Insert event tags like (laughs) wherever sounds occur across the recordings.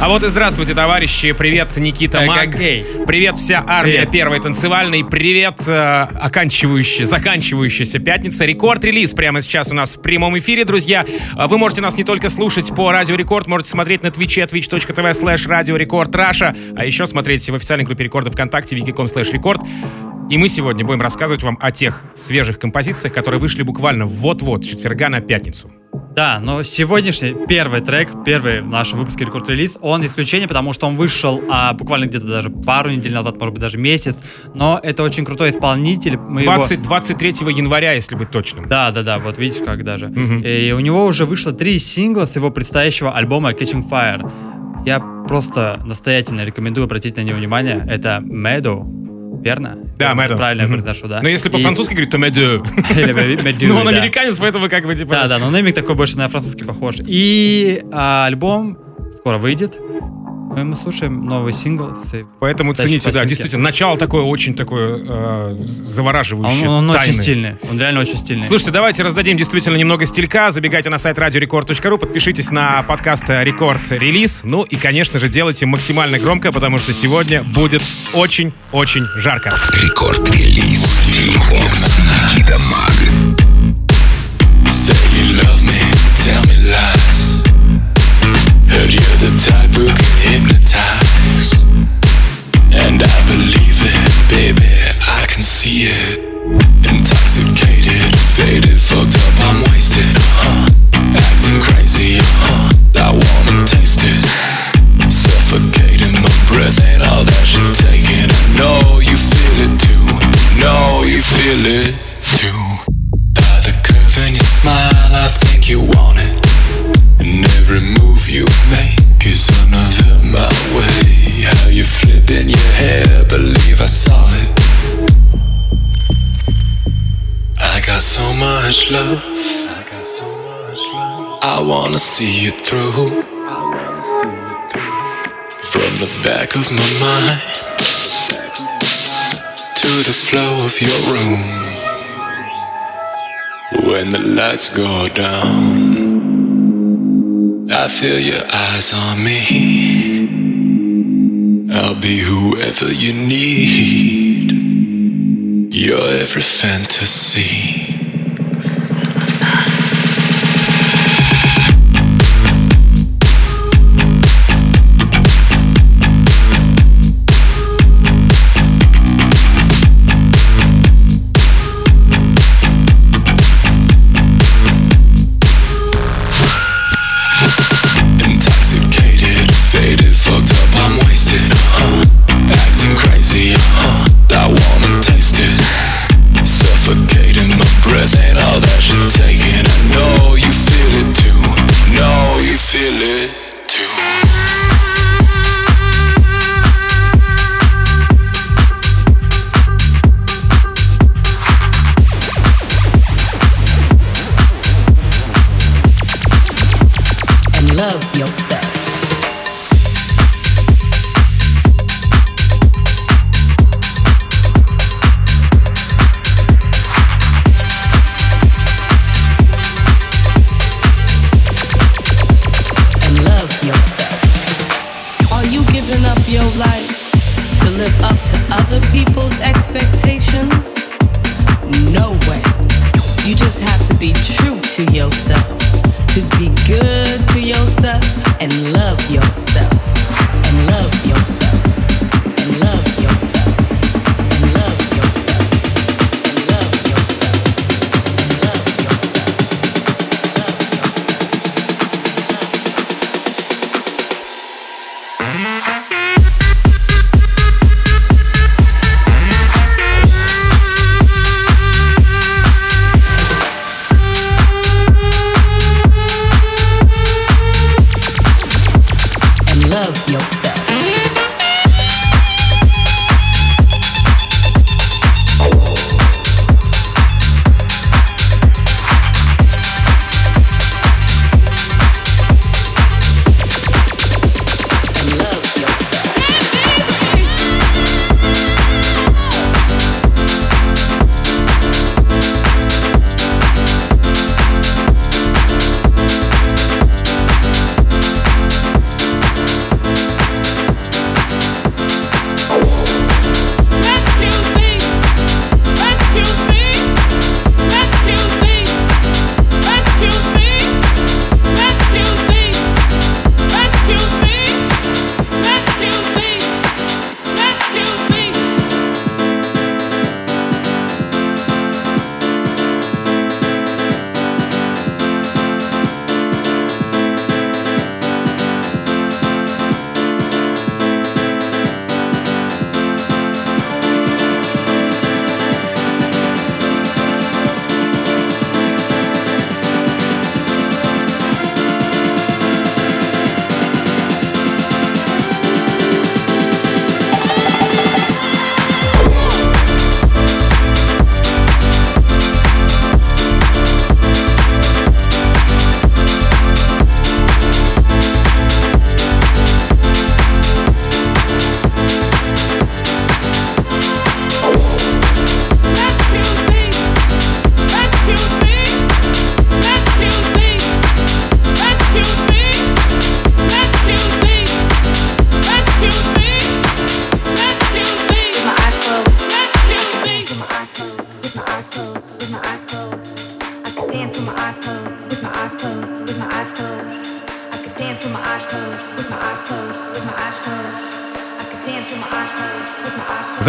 А вот и здравствуйте, товарищи. Привет, Никита Мак. Привет, вся армия Привет. первой танцевальной. Привет, э, оканчивающая, заканчивающаяся пятница. Рекорд-релиз прямо сейчас у нас в прямом эфире, друзья. Э, вы можете нас не только слушать по Радио Рекорд, можете смотреть на твиче twitch.tv slash Radio Record Russia, а еще смотреть в официальной группе рекорда ВКонтакте vk.com slash record. И мы сегодня будем рассказывать вам о тех свежих композициях, которые вышли буквально вот-вот, с четверга на пятницу. Да, но сегодняшний первый трек, первый в нашем выпуске рекорд релиз, он исключение, потому что он вышел а, буквально где-то даже пару недель назад, может быть даже месяц, но это очень крутой исполнитель. Мы 20, его... 23 января, если быть точным. Да, да, да, вот видите как даже. Угу. И у него уже вышло три сингла с его предстоящего альбома Catching Fire. Я просто настоятельно рекомендую обратить на него внимание. Это Meadow, верно? Да, Мэдо. Правильно я произношу, да? Но если по-французски говорить, то Мэдо. (laughs) Ну, он американец, поэтому как бы типа... Да, да, но нейминг такой больше на французский похож. И а, альбом скоро выйдет. Ну, мы слушаем новый сингл. С Поэтому цените, да, действительно, начало такое очень такое э, завораживающее. Он, он очень стильный, он реально очень стильный. Слушайте, давайте раздадим действительно немного стилька. Забегайте на сайт radiorecord.ru, подпишитесь на подкаст Рекорд Релиз. Ну и, конечно же, делайте максимально громко, потому что сегодня будет очень-очень жарко. Рекорд Релиз. Никита Маг. The type who can hypnotize. And I believe it, baby, I can see it. Intoxicated, faded, fucked up, I'm wasted, uh huh. Acting crazy, uh huh. I wanna taste it. Suffocating my breath and all that shit taking. Know much love. I so much love. I wanna see you through. I wanna see you through. From the back of my mind to the flow of your room. When the lights go down. I feel your eyes on me. I'll be whoever you need. Your every fantasy. to yourself, to be good to yourself and love.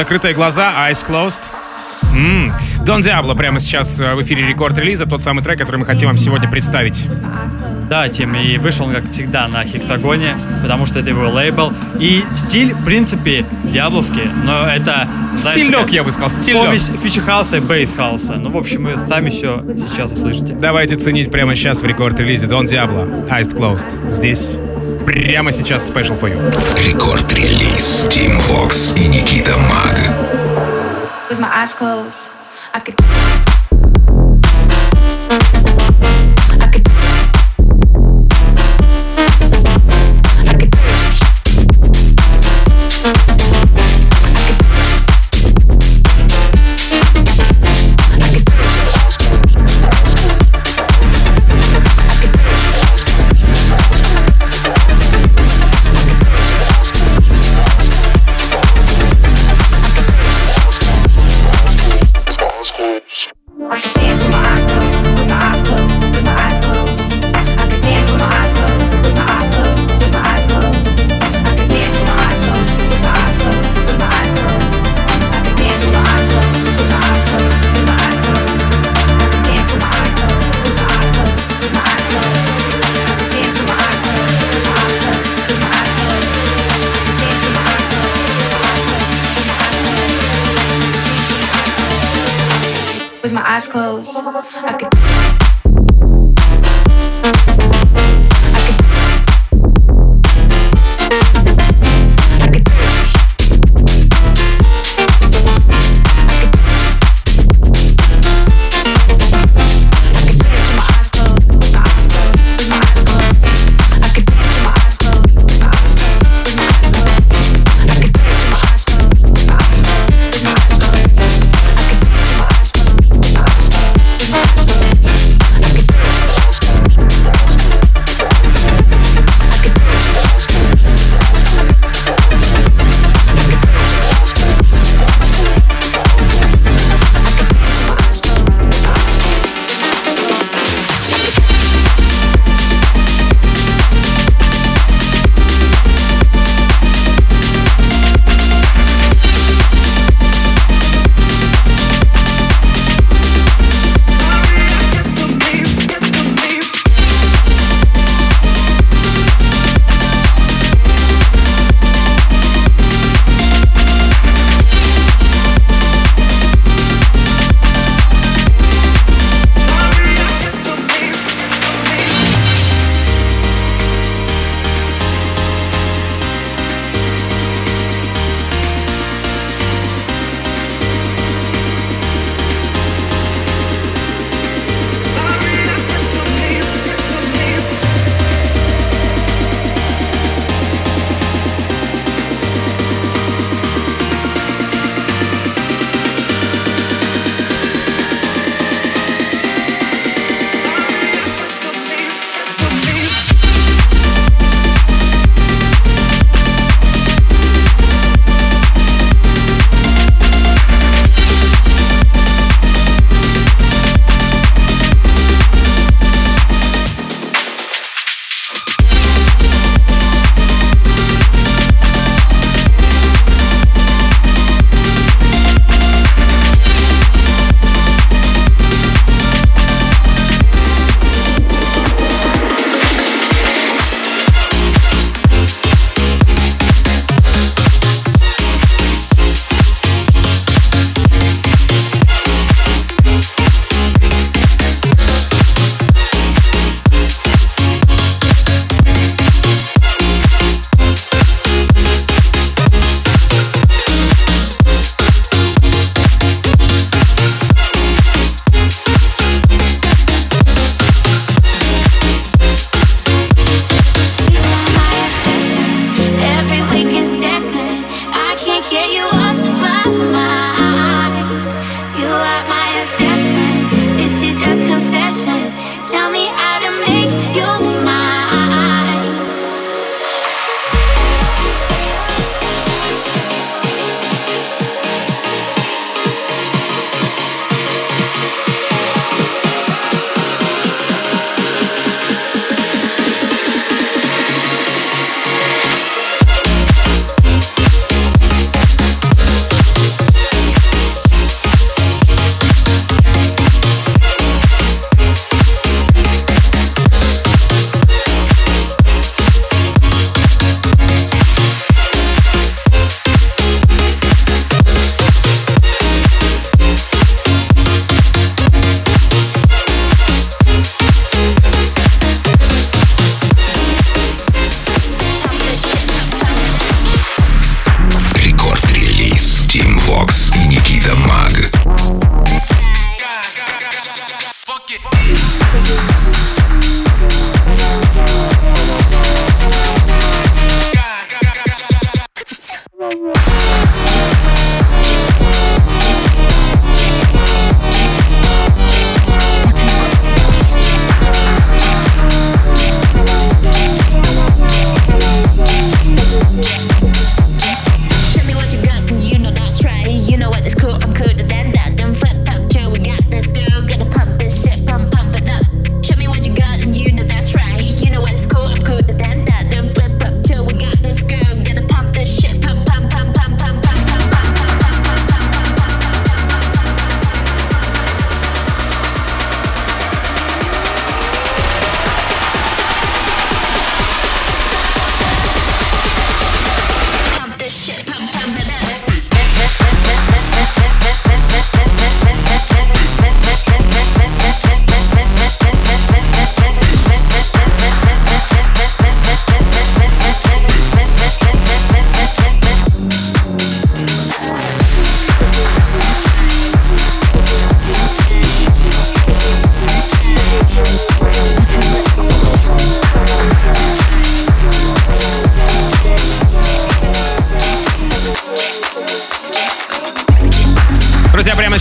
Закрытые глаза, eyes closed. Don Diablo прямо сейчас э, в эфире рекорд-релиза, тот самый трек, который мы хотим вам сегодня представить. Да, Тим, и вышел он, как всегда, на Hexagon е, потому что это его лейбл. И стиль, в принципе, диабловский, но это... Стилек, я бы сказал, стилек. Помесь future хауса и bass хауса. Ну, в общем, вы сами все сейчас услышите. Давайте ценить прямо сейчас в рекорд-релизе Don Diablo, Eyes Closed. Здесь прямо сейчас Special for You. Рекорд-релиз Тим Вокс и Никита Маг. With my eyes closed, I could...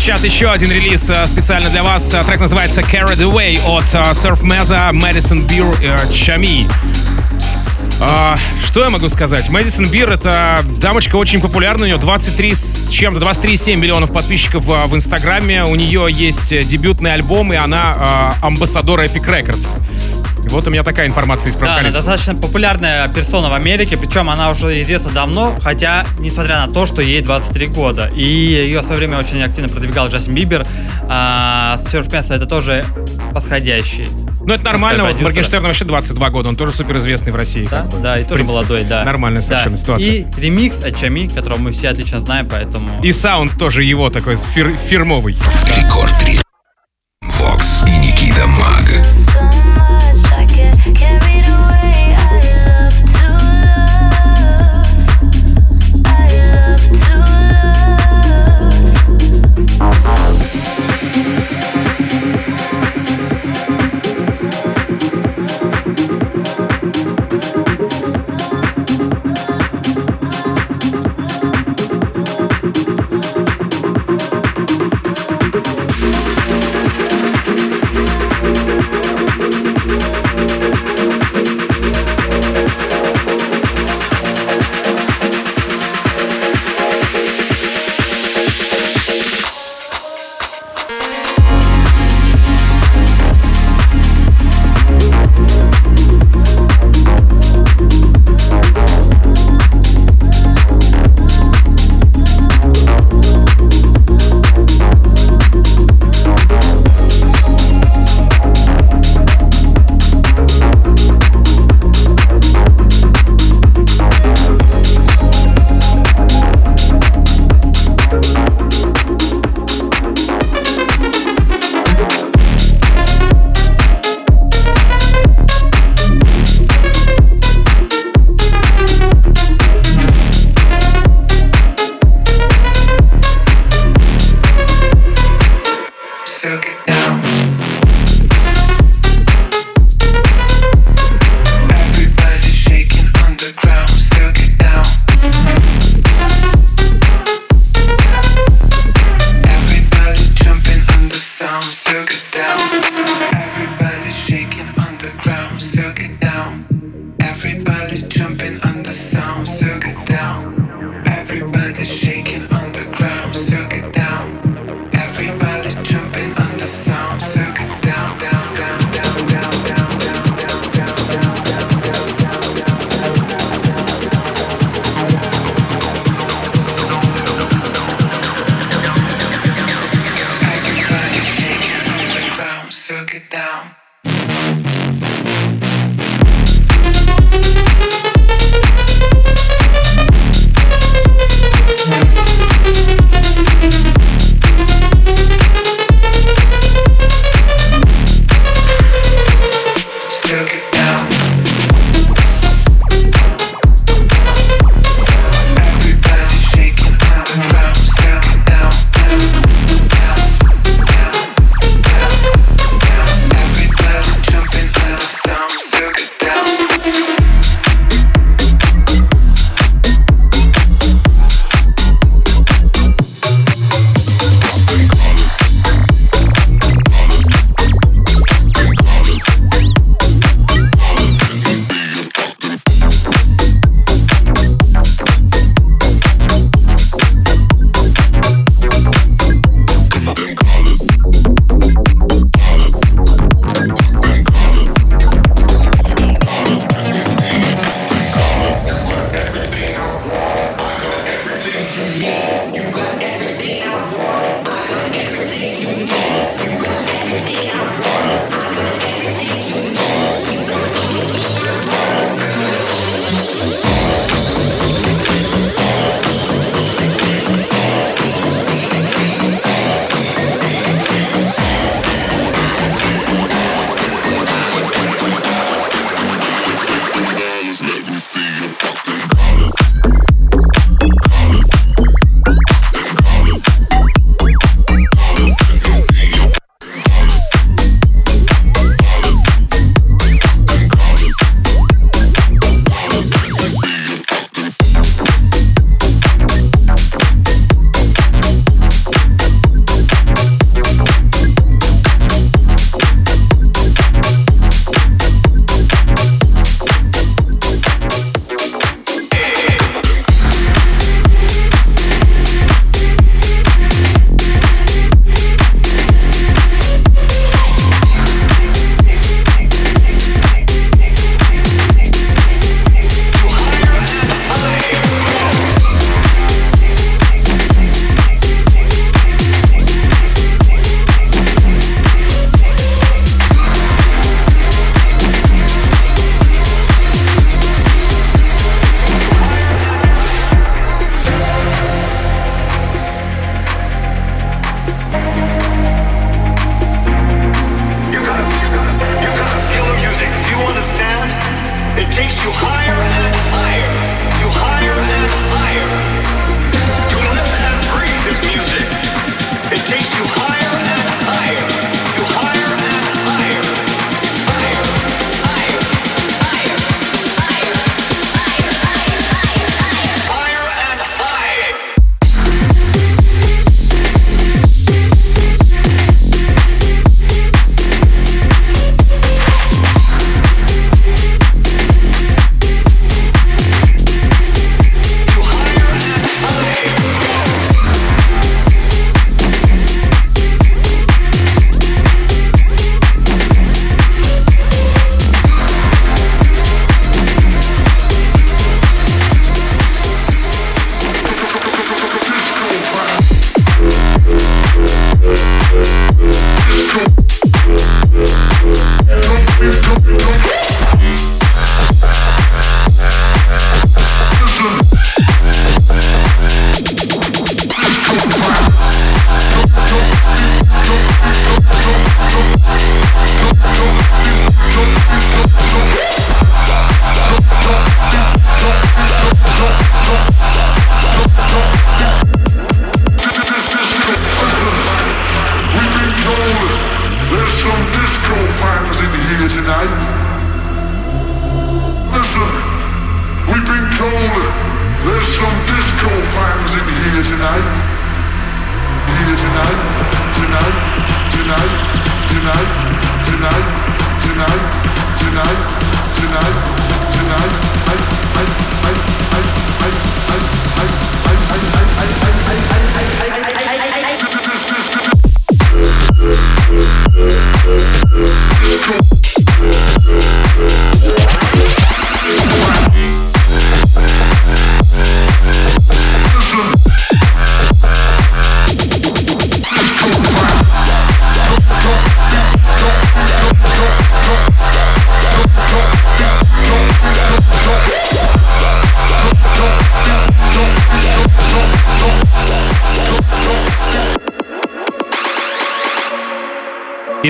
сейчас еще один релиз э, специально для вас. Э, трек называется Carried Away от Surf Meza, Madison Beer, Chami. А, что я могу сказать? Мэдисон Бир — это дамочка очень популярная. У нее 23 с чем-то, 23,7 миллионов подписчиков в, Инстаграме. У нее есть дебютный альбом, и она амбассадор Epic Records. Вот у меня такая информация из Да, она достаточно популярная персона в Америке, причем она уже известна давно, хотя, несмотря на то, что ей 23 года. И ее в свое время очень активно продвигал Джастин Бибер. А Surf это тоже восходящий. Ну, это нормально. Вот Моргенштерн вообще 22 года, он тоже суперизвестный в России. Да, как бы. да и тоже принципе, молодой, да. Нормальная совершенно да. ситуация. И ремикс от Chami, которого мы все отлично знаем, поэтому... И саунд тоже его такой фир фирмовый. Рекорд 3. Yeah.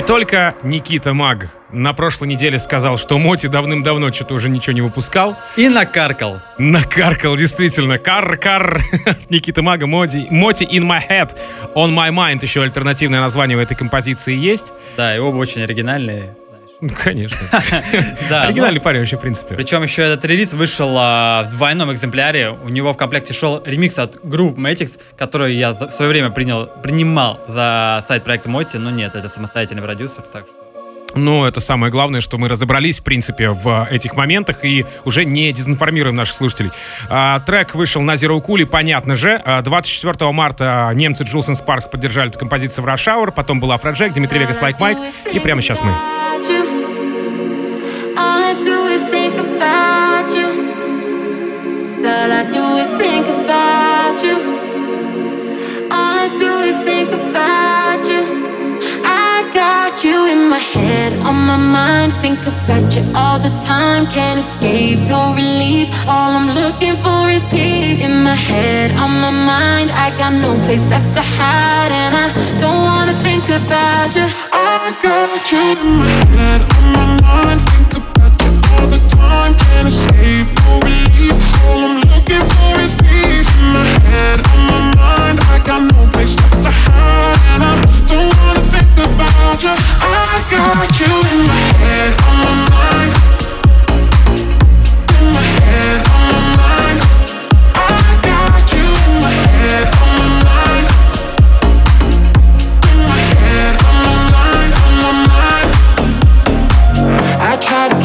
И только Никита Маг на прошлой неделе сказал, что Моти давным-давно что-то уже ничего не выпускал. И накаркал. Накаркал, действительно. Кар-кар. Никита Мага, Моти, Моти in my head, on my mind. Еще альтернативное название у этой композиции есть. Да, и оба очень оригинальные. Ну, конечно. (laughs) да, (laughs) Оригинальный ну, парень вообще, в принципе. Причем еще этот релиз вышел а, в двойном экземпляре. У него в комплекте шел ремикс от Groove Matics, который я в свое время принял, принимал за сайт проекта Моти, но нет, это самостоятельный продюсер, так что ну, это самое главное, что мы разобрались, в принципе, в этих моментах и уже не дезинформируем наших слушателей. А, трек вышел на Zero Cool, понятно же. 24 а, марта немцы Jewelz & Sparks поддержали эту композицию в Rush Hour, потом была Afrojack, Dimitri Vegas, Like Mike, и прямо сейчас мы. About you. All I do is think about you. All I do is think about you. I got you in my head, on my mind. Time. Can't escape, no relief. All I'm looking for is peace in my head, on my mind. I got no place left to hide, and I don't wanna think about you. I got you in my head, on my mind.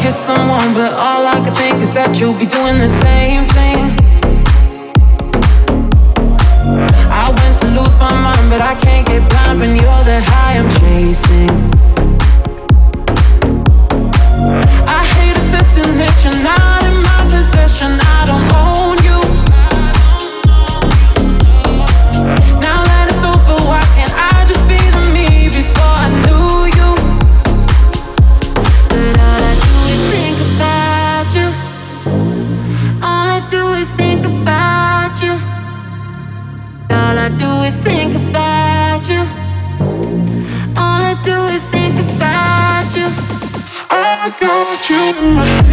Kiss someone, but all I can think is that you'll be doing the same thing. I went to lose my mind, but I can't get blind when you're the high I'm chasing. I hate obsessing that you're not in my possession. I don't own you in my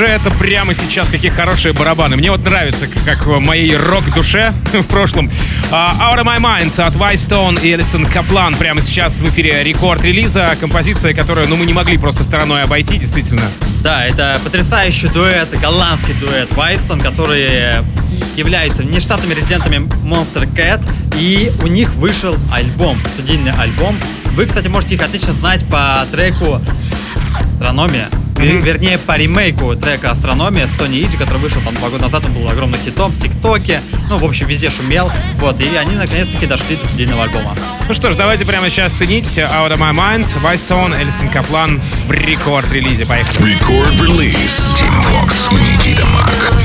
же это прямо сейчас, какие хорошие барабаны. Мне вот нравится, как в моей рок-душе (laughs) в прошлом. Uh, Out of My Mind от Вайстон и Элисон Каплан прямо сейчас в эфире рекорд релиза. Композиция, которую ну, мы не могли просто стороной обойти, действительно. Да, это потрясающий дуэт, голландский дуэт Вайстон, который является внештатными резидентами Monster Cat, и у них вышел альбом, студийный альбом. Вы, кстати, можете их отлично знать по треку Astronomia. Вернее, по ремейку трека Astronomia с Tony Igy, который вышел там два года назад, он был огромным хитом в ТикТоке. Ну, в общем, везде шумел. Вот, и они наконец-таки дошли до студийного альбома. Ну что ж, давайте прямо сейчас ценить Out of My Mind, Vicetone, Элисон Каплан в рекорд-релизе. Поехали. Рекорд-релиз. Тим Фокс, Никита Мак.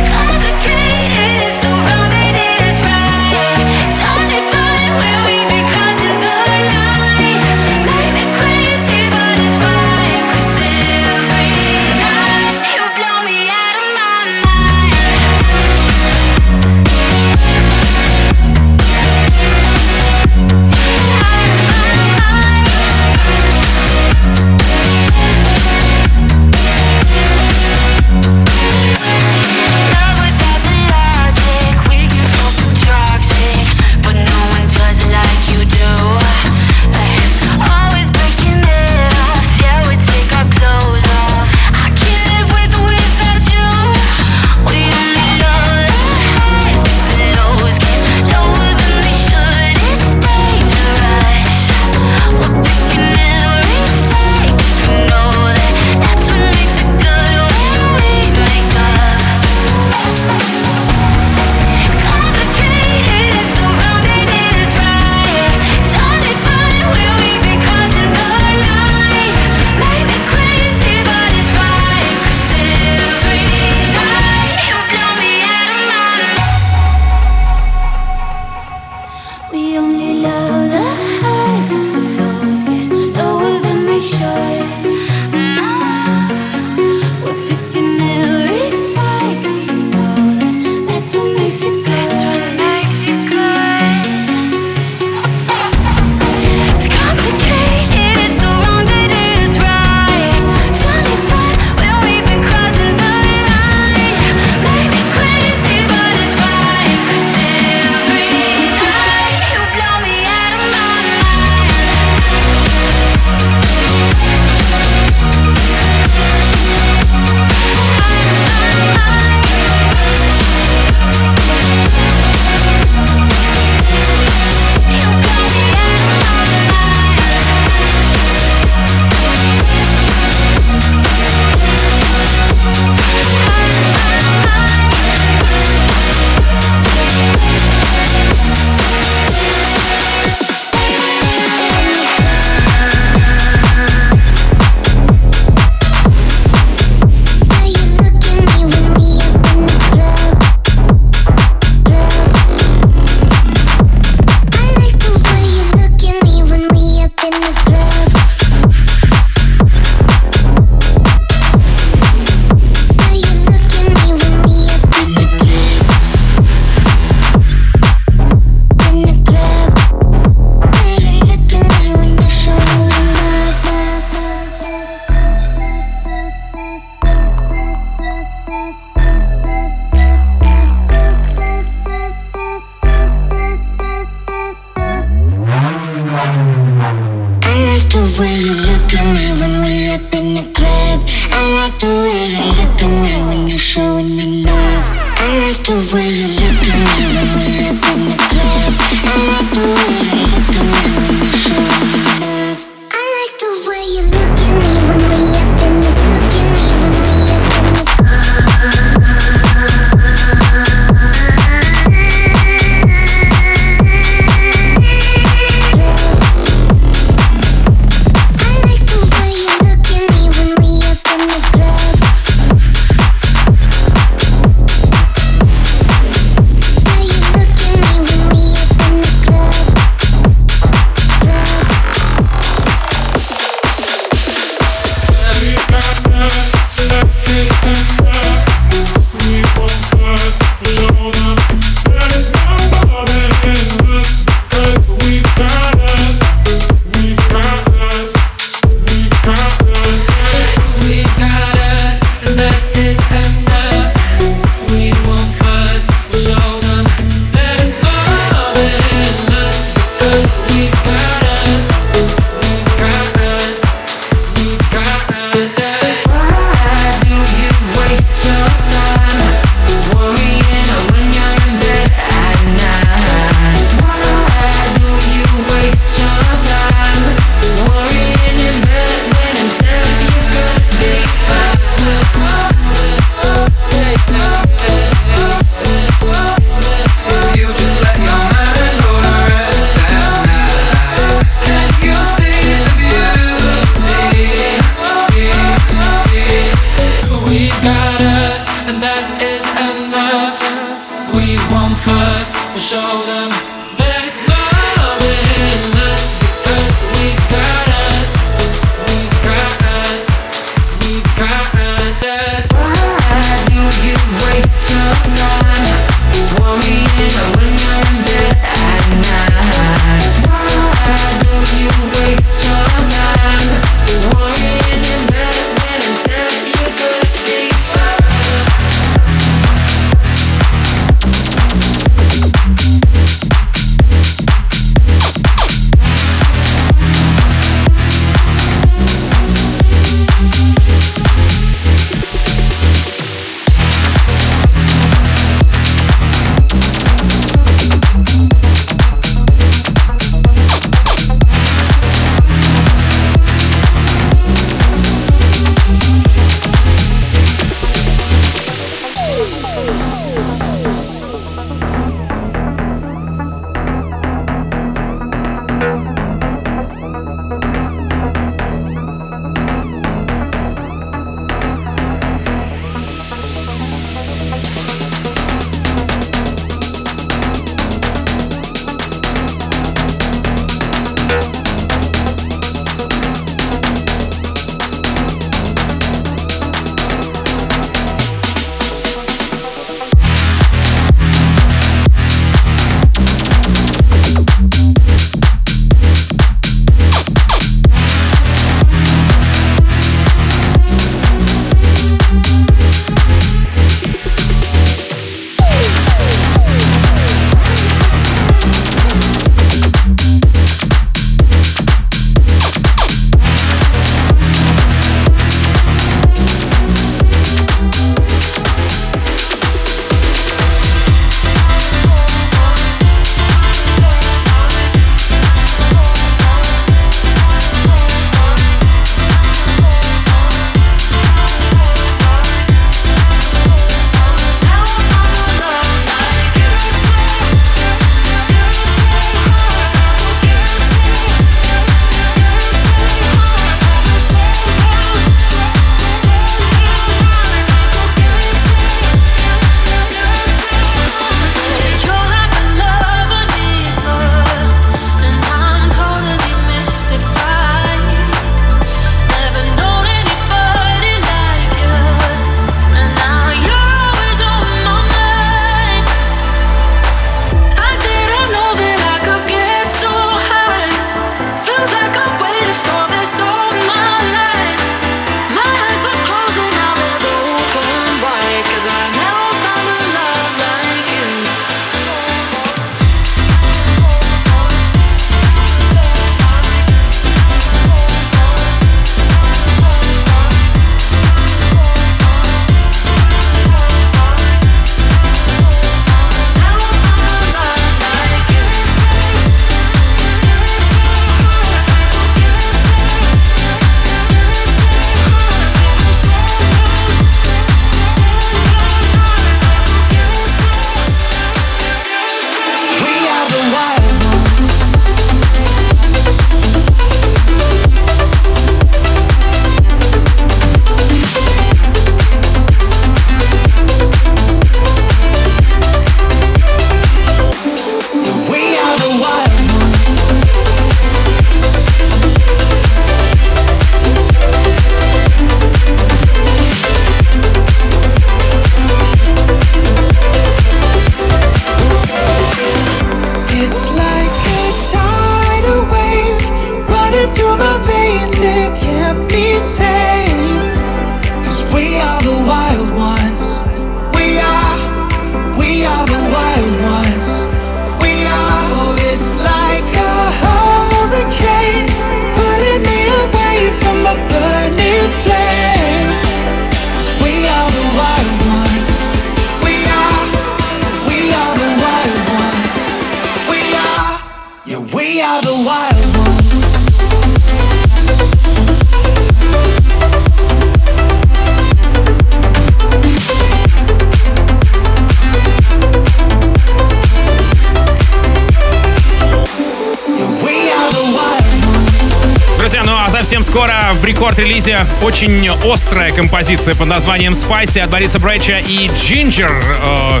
В рекорд-релизе очень острая композиция под названием Spicy от Бориса Брейча и Ginger. Э,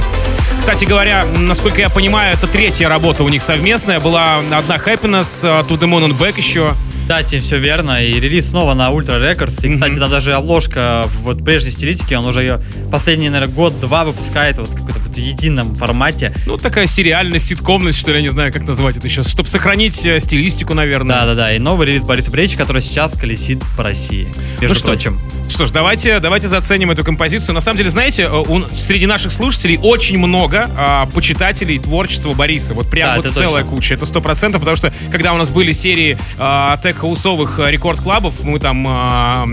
кстати говоря, насколько я понимаю, это третья работа у них совместная. Была одна Happiness, э, To The Moon and Back еще. Да, тебе все верно. И релиз снова на Ultra Records. И, кстати, mm-hmm. там даже обложка в вот прежней стилистике, он уже ее последний, наверное, год-два выпускает вот едином формате. Ну, такая сериальность, ситкомность, что ли, я не знаю, как назвать это сейчас, чтобы сохранить э, стилистику, наверное. Да-да-да, и новый релиз Бориса Брейча, который сейчас колесит по России, между ну что, прочим. Что ж, давайте, давайте заценим эту композицию. На самом деле, знаете, э, у, среди наших слушателей очень много а, почитателей творчества Бориса. Вот прям да, вот целая точно. куча. Это сто процентов, потому что когда у нас были серии а, тег-хаусовых э, рекорд-клабов, мы там... А,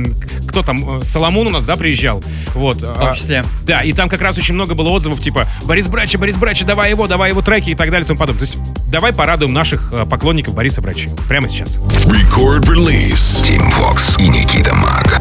кто там? Соломон у нас, да, приезжал? Вот. В том числе. А, да, и там как раз очень много было отзывов, типа, Борис Брача, Борис Брача, давай его, давай его треки и так далее и тому подобное. То есть давай порадуем наших э, поклонников Бориса Брача. Прямо сейчас. Record release. Team Fox и Никита Маг.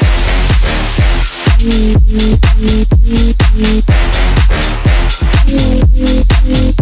Thank you.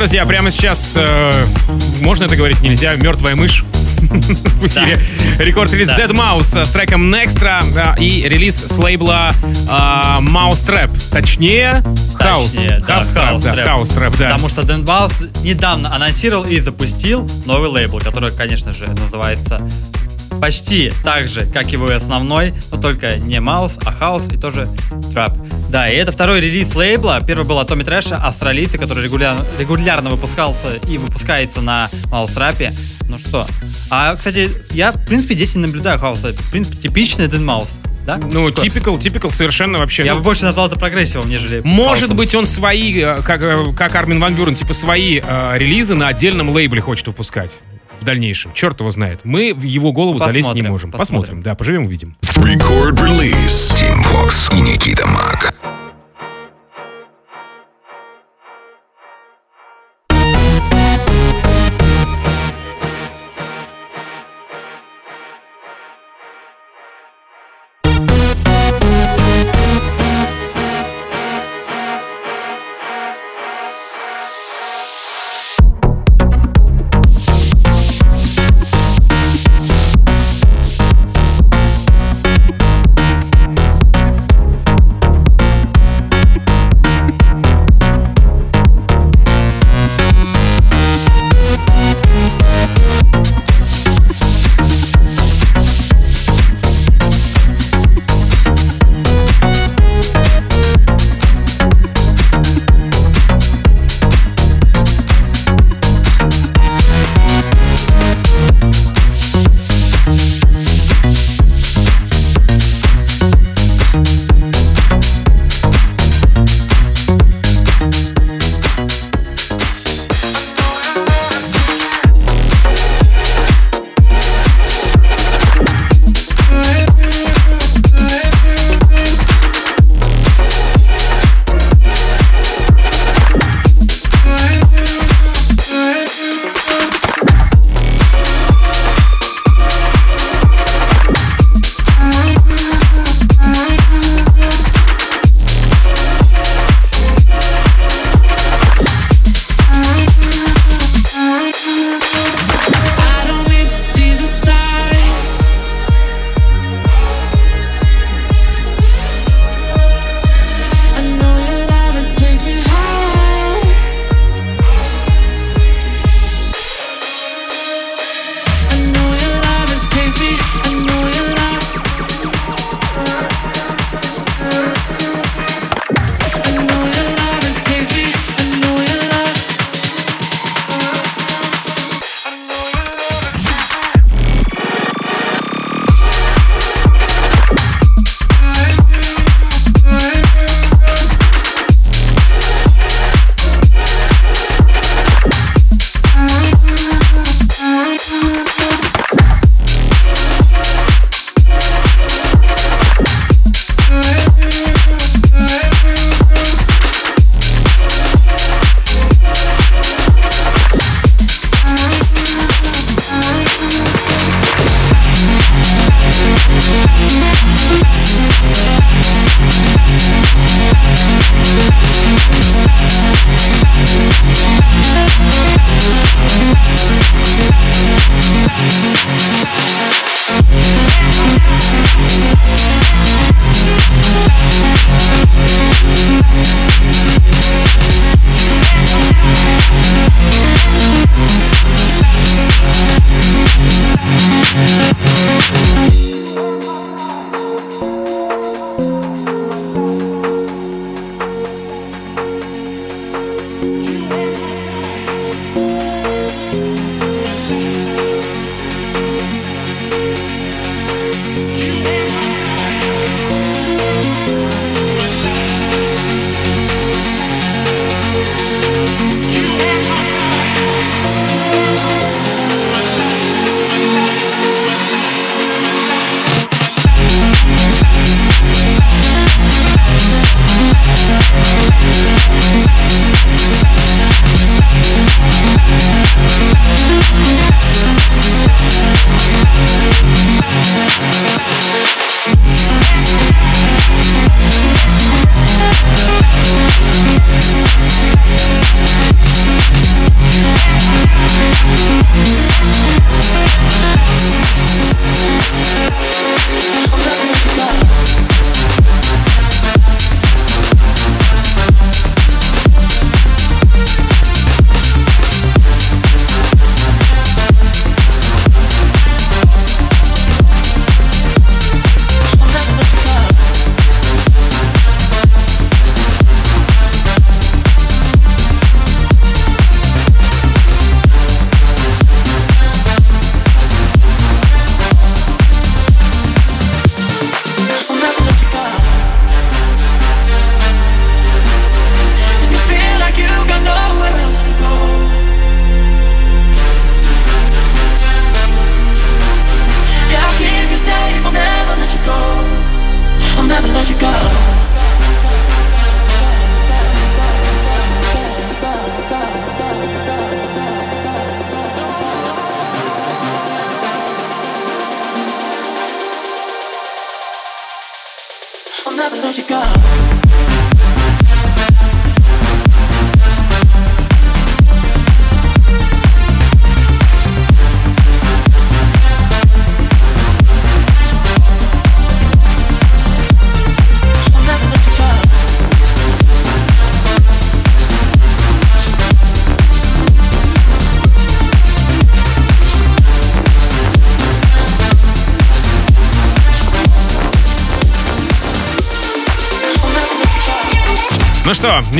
Друзья, прямо сейчас, э, можно это говорить, нельзя, мертвая мышь (laughs) в эфире. Да. Рекорд-релиз да. Dead Mouse с треком Nextra да, и релиз с лейбла э, Mouse Trap. Точнее, House. Точнее, да, House, Trap, да, House Trap, да. Потому что Dead Mouse недавно анонсировал и запустил новый лейбл, который, конечно же, называется почти так же, как его и основной, но только не Маус, а Хаус и тоже Трап. Да, и это второй релиз лейбла. Первый был Atomic Trash, австралийцы, который регулярно, регулярно выпускался и выпускается на mau5trap е. Ну что? А, кстати, я, в принципе, здесь не наблюдаю хауса. В принципе, типичный deadmau5. Да? Ну, typical, typical совершенно вообще. Я ну, бы больше назвал это прогрессивом, нежели. Может хаусом. быть, он свои, э, как, э, как Армин Ван Бюрен, типа свои э, релизы на отдельном лейбле хочет выпускать в дальнейшем. Черт его знает. Мы в его голову посмотрим, залезть не можем. Посмотрим. посмотрим. Да, поживем, увидим. Record release. Тим Фокс и Никита Мак.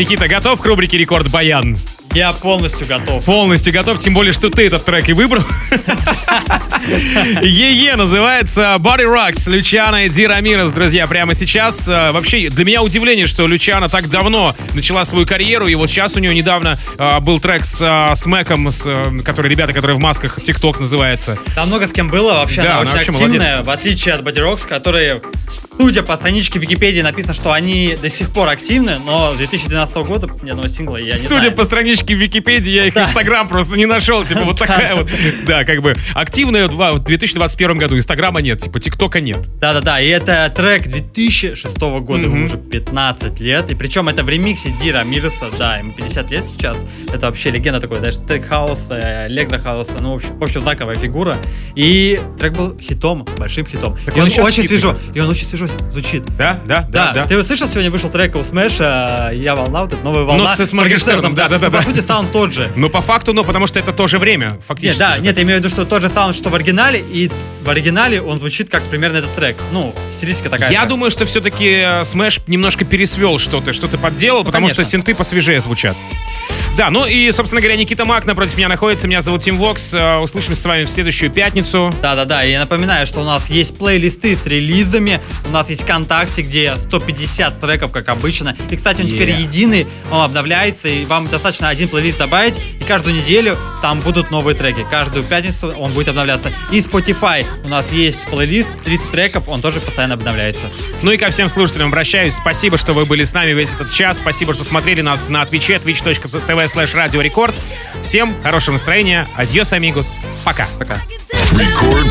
Никита, готов к рубрике «Рекорд Баян»? Я полностью готов. Полностью готов, тем более, что ты этот трек и выбрал. (laughs) Yeah Yeah называется Bodyrox, Luciana и D. Ramirez, друзья, прямо сейчас. Э, вообще, для меня удивление, что Luciana так давно начала свою карьеру, и вот сейчас у нее недавно э, был трек с, э, с Мэком, с, который ребята, которые в масках, ТикТок называется. Там много с кем было, вообще да, она, она очень активная, молодец. в отличие от Bodyrox, которые Судя по страничке Википедии написано, что они до сих пор активны, но 2012 года ни одного сингла я не Судя знаю. по страничке Википедии, я их да. Инстаграм просто не нашел. Типа вот (laughs) такая вот, да, как бы активная в 2021 году. Инстаграма нет, типа ТикТока нет. Да-да-да, и это трек 2006 года, ему уже 15 лет. И причем это в ремиксе D. Ramirez а, да, ему 50 лет сейчас. Это вообще легенда такой, даже тек хауса, электрохауса, ну, в общем, в общем, знаковая фигура. И трек был хитом, большим хитом. Так и он, он очень свежо, и он очень свежо звучит. Да, да, да, да. Ты его слышал, сегодня вышел трек у Смэша «Я волна», вот эта новая волна. Ну, с Моргенштерном, да, да, да. По сути, саунд тот же. Ну, по факту, ну, потому что это то же время, фактически. Нет, да, нет, я имею в виду, что тот же саунд, что в оригинале, и в оригинале он звучит как примерно этот трек. Ну, стилистика такая. Я думаю, что все-таки Смэш немножко пересвел что-то, что-то подделал, потому что синты посвежее звучат. Да, ну и, собственно говоря, Никита Мак напротив меня находится. Меня зовут Тим Вокс. Э, услышимся с вами в следующую пятницу. Да-да-да, и я напоминаю, что у нас есть плейлисты с релизами. У нас есть ВКонтакте, где 150 треков, как обычно. И, кстати, он yeah. теперь единый, он обновляется, и вам достаточно один плейлист добавить, и каждую неделю там будут новые треки. Каждую пятницу он будет обновляться. И Spotify у нас есть плейлист, 30 треков, он тоже постоянно обновляется. Ну и ко всем слушателям обращаюсь. Спасибо, что вы были с нами весь этот час. Спасибо, что смотрели нас на Твиче, twitch.tv slash радиорекорд. Всем хорошего настроения. Адьос, амигус. Пока. Пока. Record